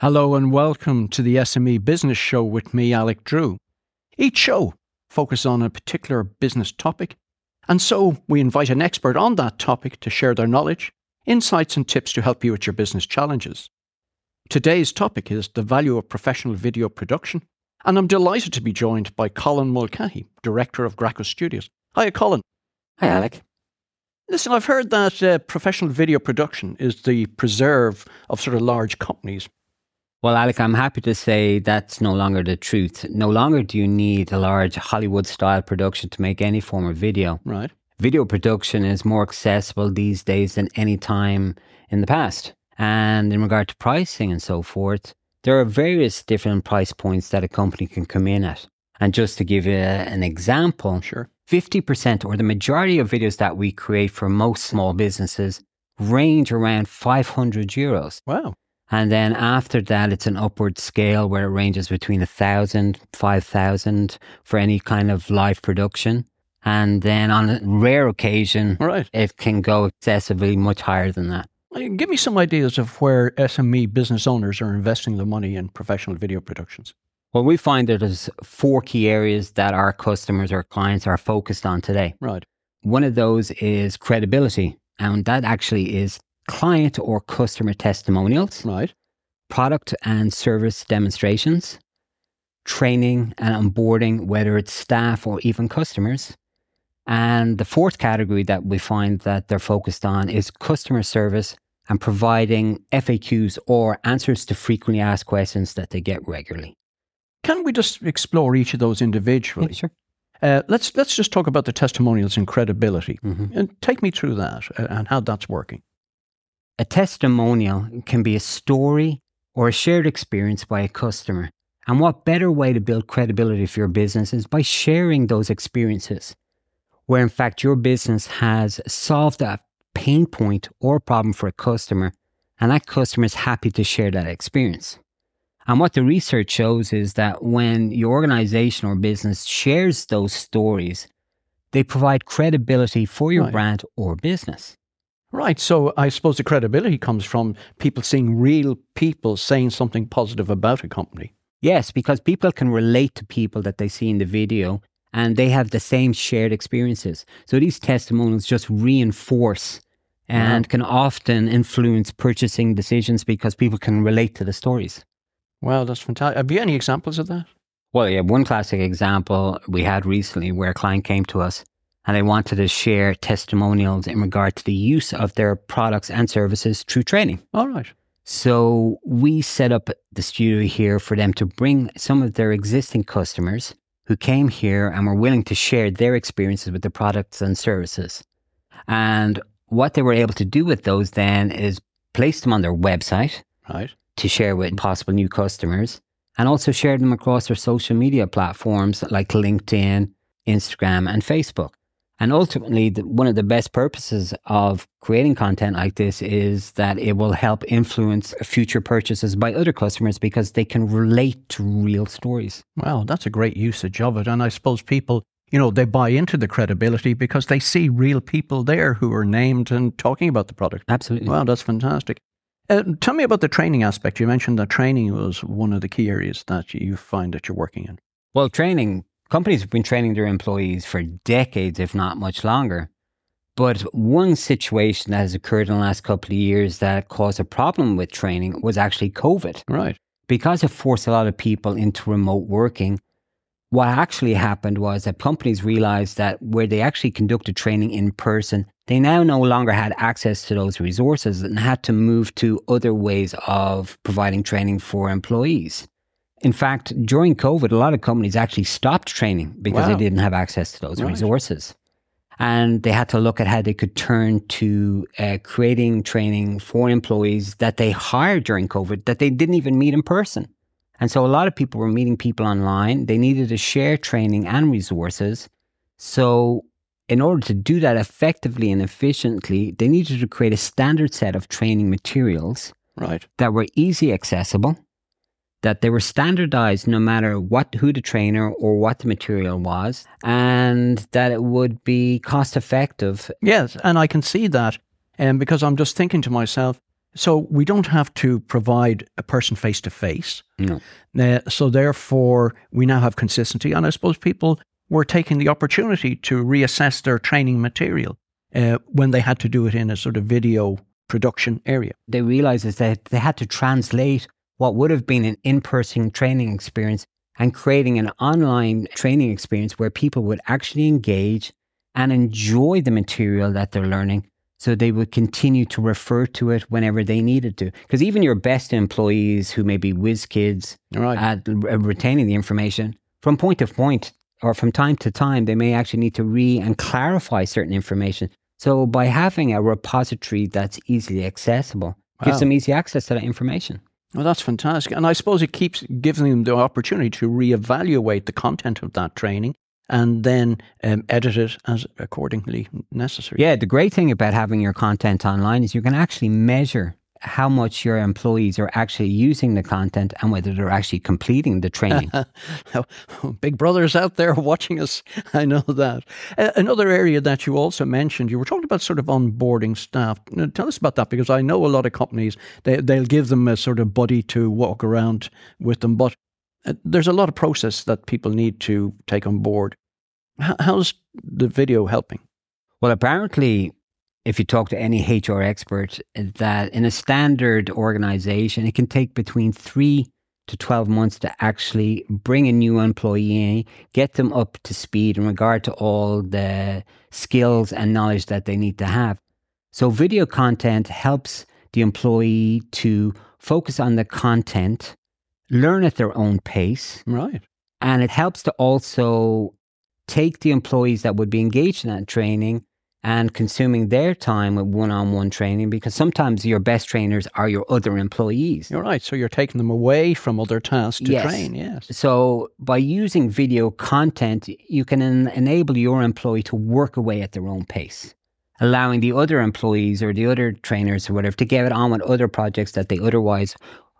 Hello and welcome to the SME Business Show with me, Alec Drew. Each show focuses on a particular business topic, and so we invite an expert on that topic to share their knowledge, insights, and tips to help you with your business challenges. Today's topic is the value of professional video production, and I'm delighted to be joined by Colin Mulcahy, Director of Graco Studios. Hi, Colin. Hi, Alec. Listen, I've heard that uh, professional video production is the preserve of sort of large companies well, Alec, I'm happy to say that's no longer the truth. No longer do you need a large Hollywood style production to make any form of video. Right. Video production is more accessible these days than any time in the past. And in regard to pricing and so forth, there are various different price points that a company can come in at. And just to give you an example, sure. 50% or the majority of videos that we create for most small businesses range around 500 euros. Wow. And then after that, it's an upward scale where it ranges between a thousand, five thousand for any kind of live production. And then on a rare occasion, right. it can go excessively much higher than that. Give me some ideas of where SME business owners are investing the money in professional video productions. Well, we find that there's four key areas that our customers or clients are focused on today. Right. One of those is credibility. And that actually is client or customer testimonials, right? Product and service demonstrations, training and onboarding, whether it's staff or even customers. And the fourth category that we find that they're focused on is customer service and providing FAQs or answers to frequently asked questions that they get regularly. Can we just explore each of those individually? Yeah, sure. Uh, let's let's just talk about the testimonials and credibility, mm-hmm. and take me through that uh, and how that's working. A testimonial can be a story or a shared experience by a customer. And what better way to build credibility for your business is by sharing those experiences, where in fact your business has solved a pain point or problem for a customer, and that customer is happy to share that experience. And what the research shows is that when your organization or business shares those stories, they provide credibility for your right. brand or business. Right. So I suppose the credibility comes from people seeing real people saying something positive about a company. Yes, because people can relate to people that they see in the video and they have the same shared experiences. So these testimonials just reinforce and can often influence purchasing decisions because people can relate to the stories. Well, that's fantastic. Have you any examples of that? Well, yeah, one classic example we had recently where a client came to us and they wanted to share testimonials in regard to the use of their products and services through training. All right. So we set up the studio here for them to bring some of their existing customers who came here and were willing to share their experiences with the products and services. And what they were able to do with those then is place them on their website right. to share with possible new customers and also share them across their social media platforms like LinkedIn, Instagram, and Facebook. And ultimately, the, one of the best purposes of creating content like this is that it will help influence future purchases by other customers because they can relate to real stories. Well, that's a great usage of it. And I suppose people, you know, they buy into the credibility because they see real people there who are named and talking about the product. Absolutely. Well, that's fantastic. Uh, tell me about the training aspect. You mentioned that training was one of the key areas that you find that you're working in. Well, training Companies have been training their employees for decades, if not much longer. But one situation that has occurred in the last couple of years that caused a problem with training was actually COVID. Right. Because it forced a lot of people into remote working, what actually happened was that companies realized that where they actually conducted training in person, they now no longer had access to those resources and had to move to other ways of providing training for employees. In fact, during COVID, a lot of companies actually stopped training because wow. they didn't have access to those right. resources. And they had to look at how they could turn to uh, creating training for employees that they hired during COVID that they didn't even meet in person. And so a lot of people were meeting people online. They needed to share training and resources. So, in order to do that effectively and efficiently, they needed to create a standard set of training materials right. that were easy accessible that they were standardized no matter what who the trainer or what the material was and that it would be cost effective yes and i can see that um, because i'm just thinking to myself So we don't have to provide a person face to face. No. So therefore, we now have consistency. And I suppose people were taking the opportunity to reassess their training material uh, when they had to do it in a sort of video production area. They realized that they had to translate what would have been an in-person training experience and creating an online training experience where people would actually engage and enjoy the material that they're learning so they would continue to refer to it whenever they needed to. Because even your best employees who may be whiz kids Right. at uh, retaining the information, from point to point or from time to time, they may actually need to re and clarify certain information. So by having a repository that's easily accessible, gives them easy access to that information. Well, that's fantastic. And I suppose it keeps giving them the opportunity to reevaluate the content of that training and then um, edit it as accordingly necessary. Yeah, the great thing about having your content online is you can actually measure how much your employees are actually using the content and whether they're actually completing the training. Big brothers out there watching us. I know that. Uh, another area that you also mentioned, you were talking about sort of onboarding staff. Now, tell us about that because I know a lot of companies, they, they'll give them a sort of buddy to walk around with them, but uh, there's a lot of process that people need to take on board. H- how's the video helping? Well, apparently, if you talk to any HR expert, that in a standard organization, it can take between three to 12 months to actually bring a new employee in, get them up to speed in regard to all the skills and knowledge that they need to have. So, video content helps the employee to focus on the content, learn at their own pace, Right. and it helps to also take the employees that would be engaged in that training and consuming their time with one on one training because sometimes your best trainers are your other employees. You're right. So you're taking them away from other tasks to Yes. train. Yes. So, by using video content, you can en- enable your employee to work away at their own pace, allowing the other employees or the other trainers or whatever to get on with other projects that they otherwise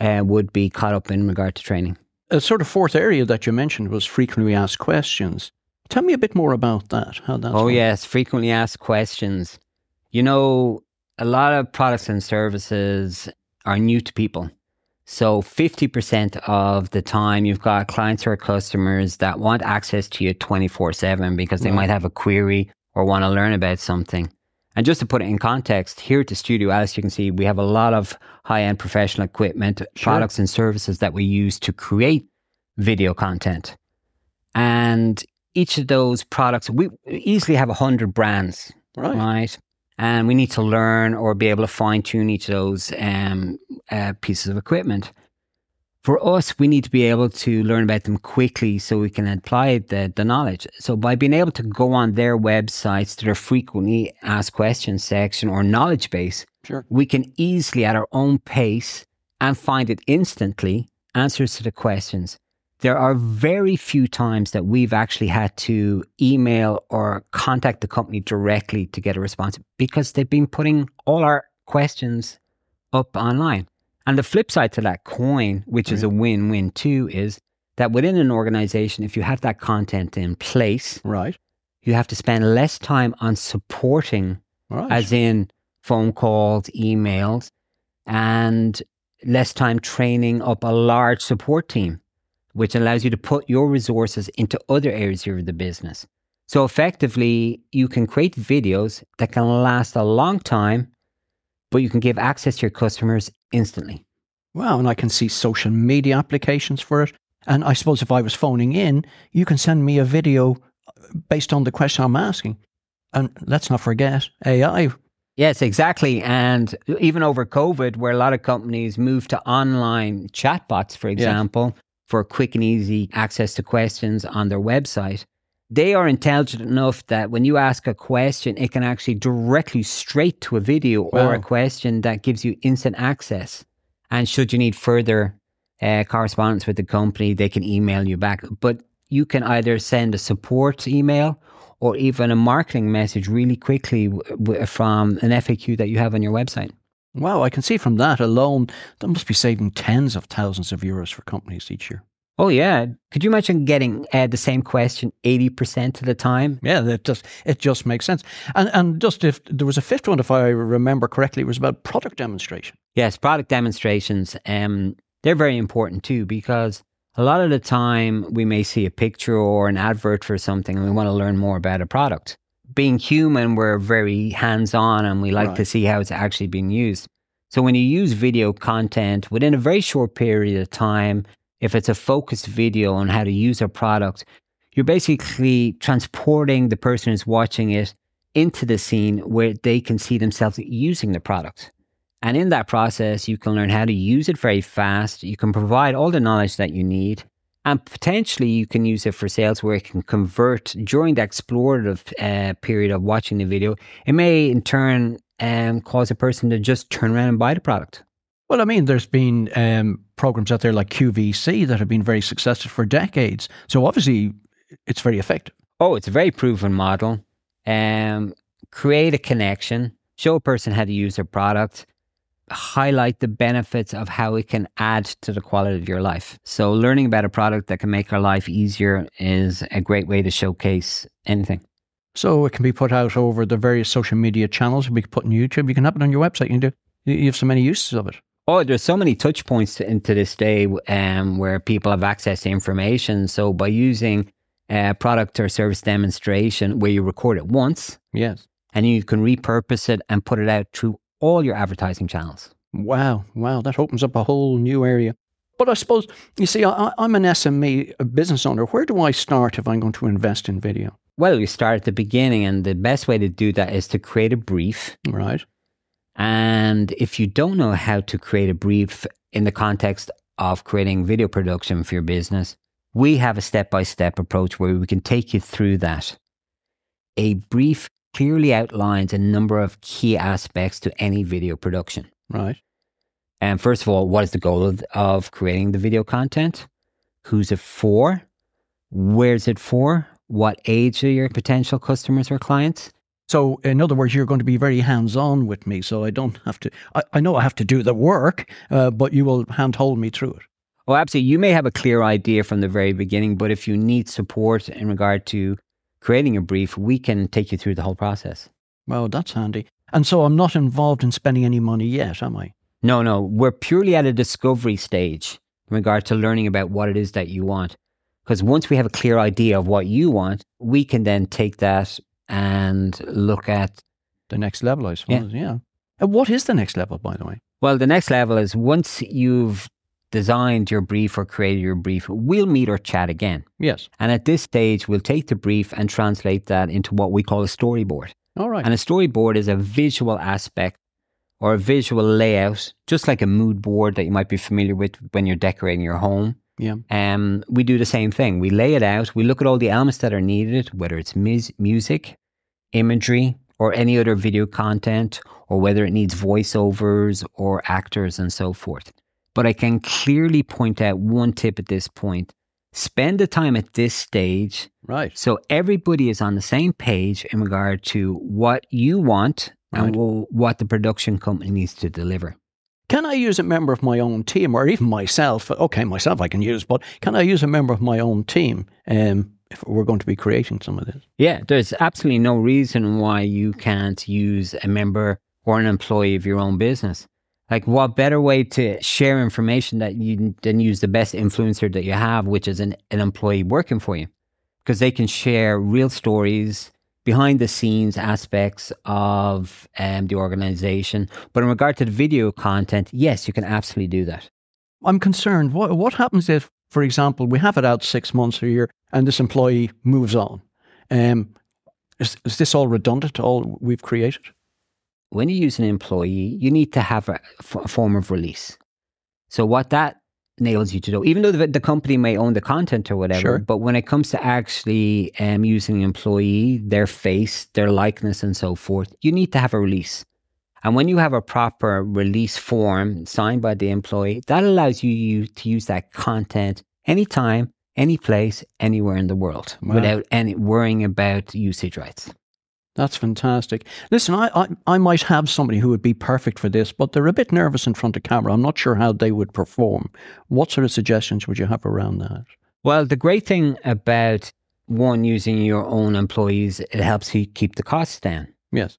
uh, would be caught up in regard to training. A sort of fourth area that you mentioned was frequently asked questions. Tell me a bit more about that. How that's Oh, yes, frequently asked questions. You know, a lot of products and services are new to people. So 50% of the time, you've got clients or customers that want access to you 24 7 because they Right. might have a query or want to learn about something. And just to put it in context, here at the studio, as you can see, we have a lot of high end professional equipment, products, and services that we use to create video content. And each of those products, we easily have 100 brands, Right. right? And we need to learn or be able to fine tune each of those um, uh, pieces of equipment. For us, we need to be able to learn about them quickly so we can apply the, the knowledge. So, by being able to go on their websites to their frequently asked questions section or knowledge base, Sure. we can easily, at our own pace and find it instantly, answers to the questions. There are very few times that we've actually had to email or contact the company directly to get a response because they've been putting all our questions up online. And the flip side to that coin, which is a win win too, is that within an organization, if you have that content in place, Right. you have to spend less time on supporting Right. as in phone calls, emails, and less time training up a large support team, which allows you to put your resources into other areas of the business. So effectively, you can create videos that can last a long time, but you can give access to your customers instantly. wow. And I can see social media applications for it. And I suppose if I was phoning in, you can send me a video uh, based on the question I'm asking. And let's not forget AI. Yes, exactly. And even over COVID, where a lot of companies moved to online chatbots, for example, for quick and easy access to questions on their website, they are intelligent enough that when you ask a question, it can actually directly straight to a video or a question that gives you instant access. And should you need further uh, correspondence with the company, they can email you back. But you can either send a support email or even a marketing message really quickly w- w- from an FAQ that you have on your website. Wow. I can see from that alone, that must be saving tens of thousands of euros for companies each year. Oh yeah. Could you imagine getting uh, the same question eighty percent of the time? Yeah, that just it just makes sense. And and just if there was a fifth one, if I remember correctly, it was about product demonstration. Yes, product demonstrations. Um, they're very important too because a lot of the time we may see a picture or an advert for something and we want to learn more about a product. Being human, we're very hands on and we like Right. to see how it's actually being used. So when you use video content within a very short period of time, if it's a focused video on how to use a product, you're basically transporting the person who's watching it into the scene where they can see themselves using the product. And in that process, you can learn how to use it very fast. You can provide all the knowledge that you need. And potentially, you can use it for sales where it can convert during the explorative uh, period of watching the video. It may, in turn, um, cause a person to just turn around and buy the product. Well, I mean, there's been um, programs out there like QVC that have been very successful for decades. So obviously, it's very effective. Oh, it's a very proven model. Um, create a connection, show a person how to use their product, highlight the benefits of how it can add to the quality of your life. So, learning about a product that can make our life easier is a great way to showcase anything. So it can be put out over the various social media channels. It can be put on YouTube. You can have it on your website. You can do. You you have so many uses of it. Oh, there's so many touch points to, into this day um, where people have access to information. So, by using a product or service demonstration where you record it once Yes. and you can repurpose it and put it out through all your advertising channels. Wow. Wow. That opens up a whole new area. But I suppose you see, I, I'm an SME, a business owner. Where do I start if I'm going to invest in video? Well, you start at the beginning, and the best way to do that is to create a brief. Right. And if you don't know how to create a brief in the context of creating video production for your business, we have a step by step approach where we can take you through that. A brief clearly outlines a number of key aspects to any video production. Right. And first of all, what is the goal of, of creating the video content? Who's it for? Where's it for? What age are your potential customers or clients? So, in other words, you're going to be very hands on with me. So I don't have to, I, I know I have to do the work, uh, but you will handhold me through it. Oh, absolutely. You may have a clear idea from the very beginning, but if you need support in regard to creating a brief, we can take you through the whole process. Well, that's handy. And so I'm not involved in spending any money yet, am I? No, no, we're purely at a discovery stage in regard to learning about what it is that you want. Because once we have a clear idea of what you want, we can then take that and look at The next level, I suppose. Yeah. And what is the next level, by the way? Well, the next level is once you've designed your brief or created your brief, we'll meet or chat again. Yes. And at this stage, we'll take the brief and translate that into what we call a storyboard. All right. And a storyboard is a visual aspect or a visual layout, just like a mood board that you might be familiar with when you're decorating your home. yeah. Um, we do the same thing. We lay it out. We look at all the elements that are needed, whether it's mus- music, imagery, or any other video content, or whether it needs voiceovers or actors and so forth. But I can clearly point out one tip at this point. Spend the time at this stage Right. so everybody is on the same page in regard to what you want Right. and what the production company needs to deliver. Can I use a member of my own team or even myself? Okay, myself I can use, but can I use a member of my own team um, if we're going to be creating some of this? Yeah, there's absolutely no reason why you can't use a member or an employee of your own business. Like, what better way to share information that you than use the best influencer that you have, which is an, an employee working for you? Because they can share real stories, behind the scenes aspects of um, the organization. But in regard to the video content, yes, you can absolutely do that. I'm concerned. What, what happens if, for example, we have it out six months a year and this employee moves on? Um, is, is this all redundant, all we've created? When you use an employee, you need to have a, f- a form of release. So what that enables you to do, even though the, the company may own the content or whatever, Sure. but when it comes to actually um, using an employee, their face, their likeness, and so forth, you need to have a release. And when you have a proper release form signed by the employee, that allows you, you to use that content anytime, any place, anywhere in the world Wow. without any worrying about usage rights. That's fantastic. Listen, I, I, I might have somebody who would be perfect for this, but they're a bit nervous in front of camera. I'm not sure how they would perform. What sort of suggestions would you have around that? Well, the great thing about one using your own employees, it helps you keep the costs down. Yes.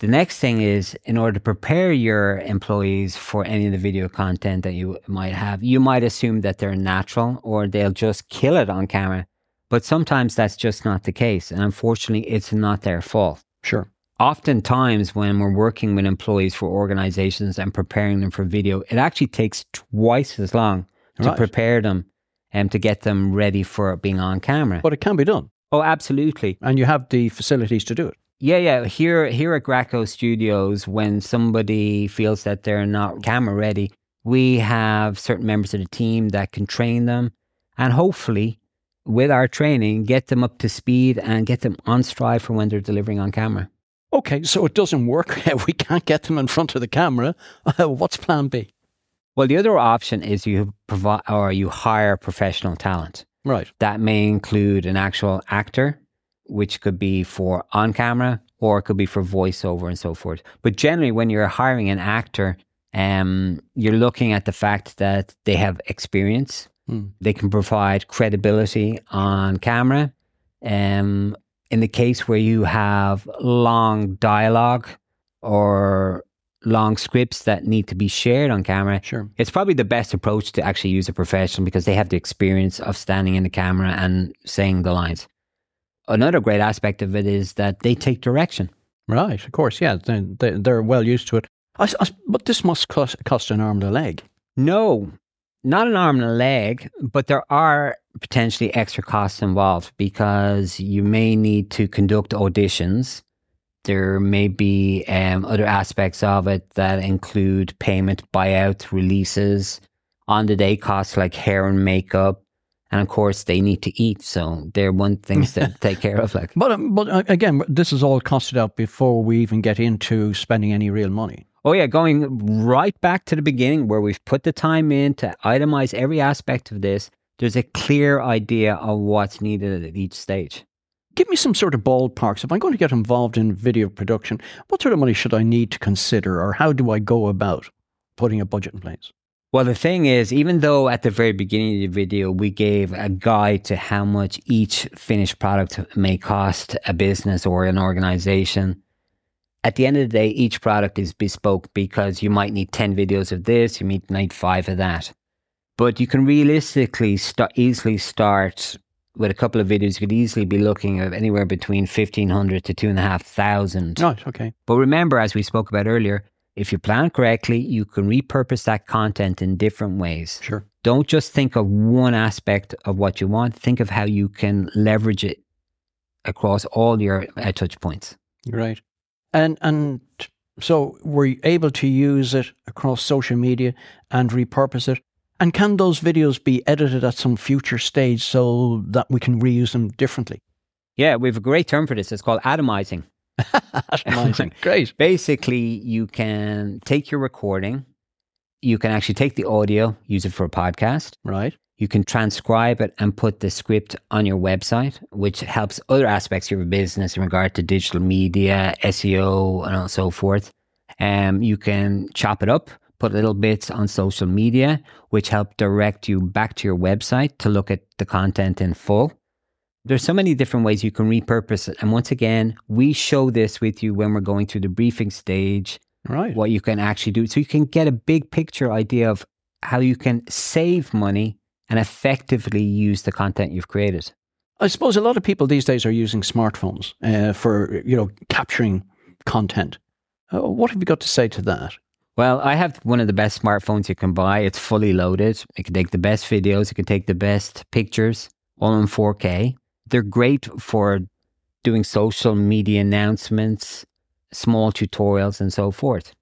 The next thing is in order to prepare your employees for any of the video content that you might have, you might assume that they're natural or they'll just kill it on camera. But sometimes that's just not the case. And unfortunately, it's not their fault. Sure. Oftentimes, when we're working with employees for organizations and preparing them for video, it actually takes twice as long to prepare them and to get them ready for being on camera. But it can be done. oh, absolutely. And you have the facilities to do it. Yeah, yeah. Here, here at Graco Studios, when somebody feels that they're not camera ready, we have certain members of the team that can train them, and hopefully, with our training, get them up to speed and get them on stride for when they're delivering on camera. Okay, so it doesn't work. we can't get them in front of the camera. What's plan B? Well, the other option is you provide or you hire professional talent. Right. That may include an actual actor, which could be for on camera or it could be for voiceover and so forth. But generally, when you're hiring an actor, um, you're looking at the fact that they have experience, Hmm. they can provide credibility on camera. Um, in the case where you have long dialogue or long scripts that need to be shared on camera, Sure. it's probably the best approach to actually use a professional because they have the experience of standing in the camera and saying the lines. Another great aspect of it is that they take direction. Right. Of course. Yeah. They, they're well used to it. I, I but this must cost, cost an arm and a leg. No, not an arm and a leg, but there are potentially extra costs involved because you may need to conduct auditions. There may be um, other aspects of it that include payment, buyout, releases, on the day costs like hair and makeup. And of course, they need to eat. So they're one things to take care of. Like, But um, but uh, again, this is all costed out before we even get into spending any real money. Oh, yeah, going right back to the beginning where we've put the time in to itemize every aspect of this, there's a clear idea of what's needed at each stage. Give me some sort of ballparks. If I'm going to get involved in video production, what sort of money should I need to consider, or how do I go about putting a budget in place? Well, the thing is, even though at the very beginning of the video we gave a guide to how much each finished product may cost a business or an organization, at the end of the day, each product is bespoke because you might need 10 videos of this, you might need five of that. But you can realistically start, easily start with a couple of videos. You could easily be looking at anywhere between 1500 to 2500 Right. Okay. but remember, as we spoke about earlier, if you plan correctly, you can repurpose that content in different ways. Sure. Don't just think of one aspect of what you want, think of how you can leverage it across all your uh, touch points. Right. And and so were you able to use it across social media and repurpose it? And can those videos be edited at some future stage so that we can reuse them differently? Yeah, we have a great term for this. It's called atomizing. Atomizing. Great. Basically, you can take your recording, you can actually take the audio, use it for a podcast. Right. You can transcribe it and put the script on your website, which helps other aspects of your business in regard to digital media, SEO, and so forth. Um, you can chop it up, put little bits on social media, which help direct you back to your website to look at the content in full. There's so many different ways you can repurpose it. And once again, we show this with you when we're going through the briefing stage, Right. what you can actually do. So you can get a big picture idea of how you can save money and effectively use the content you've created. I suppose a lot of people these days are using smartphones uh, for you know capturing content. Uh, what have you got to say to that? Well, I have one of the best smartphones you can buy. It's fully loaded. It can take the best videos, it can take the best pictures, all in 4K. They're great for doing social media announcements, small tutorials, and so forth.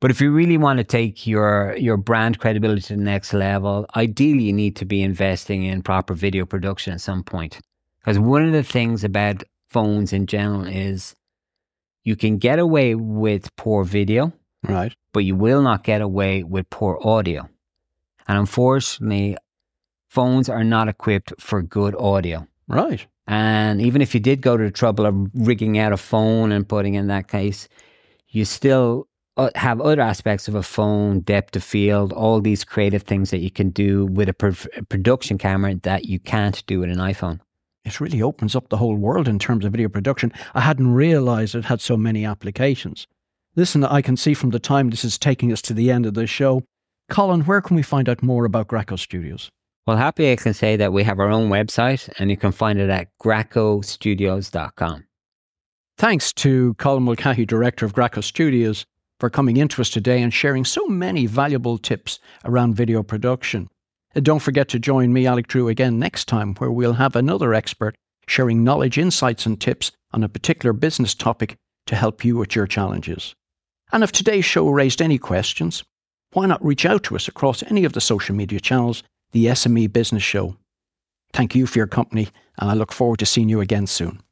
But if you really want to take your, your brand credibility to the next level, ideally you need to be investing in proper video production at some point. Because one of the things about phones in general is you can get away with poor video Right. but you will not get away with poor audio. And unfortunately, phones are not equipped for good audio. Right. And even if you did go to the trouble of rigging out a phone and putting in that case, you still uh, have other aspects of a phone, depth of field, all these creative things that you can do with a, a production camera that you can't do with an iPhone. It really opens up the whole world in terms of video production. I hadn't realized it had so many applications. Listen, I can see from the time this is taking us to the end of the show. Colin, where can we find out more about Graco Studios? Well, happy I can say that we have our own website and you can find it at gracostudios.com. Thanks to Colin Mulcahy, Director of Graco Studios, for coming into us today and sharing so many valuable tips around video production. And don't forget to join me, Alec Drew, again next time, where we'll have another expert sharing knowledge, insights, and tips on a particular business topic to help you with your challenges. And if today's show raised any questions, why not reach out to us across any of the social media channels the SME Business Show. Thank you for your company, and I look forward to seeing you again soon.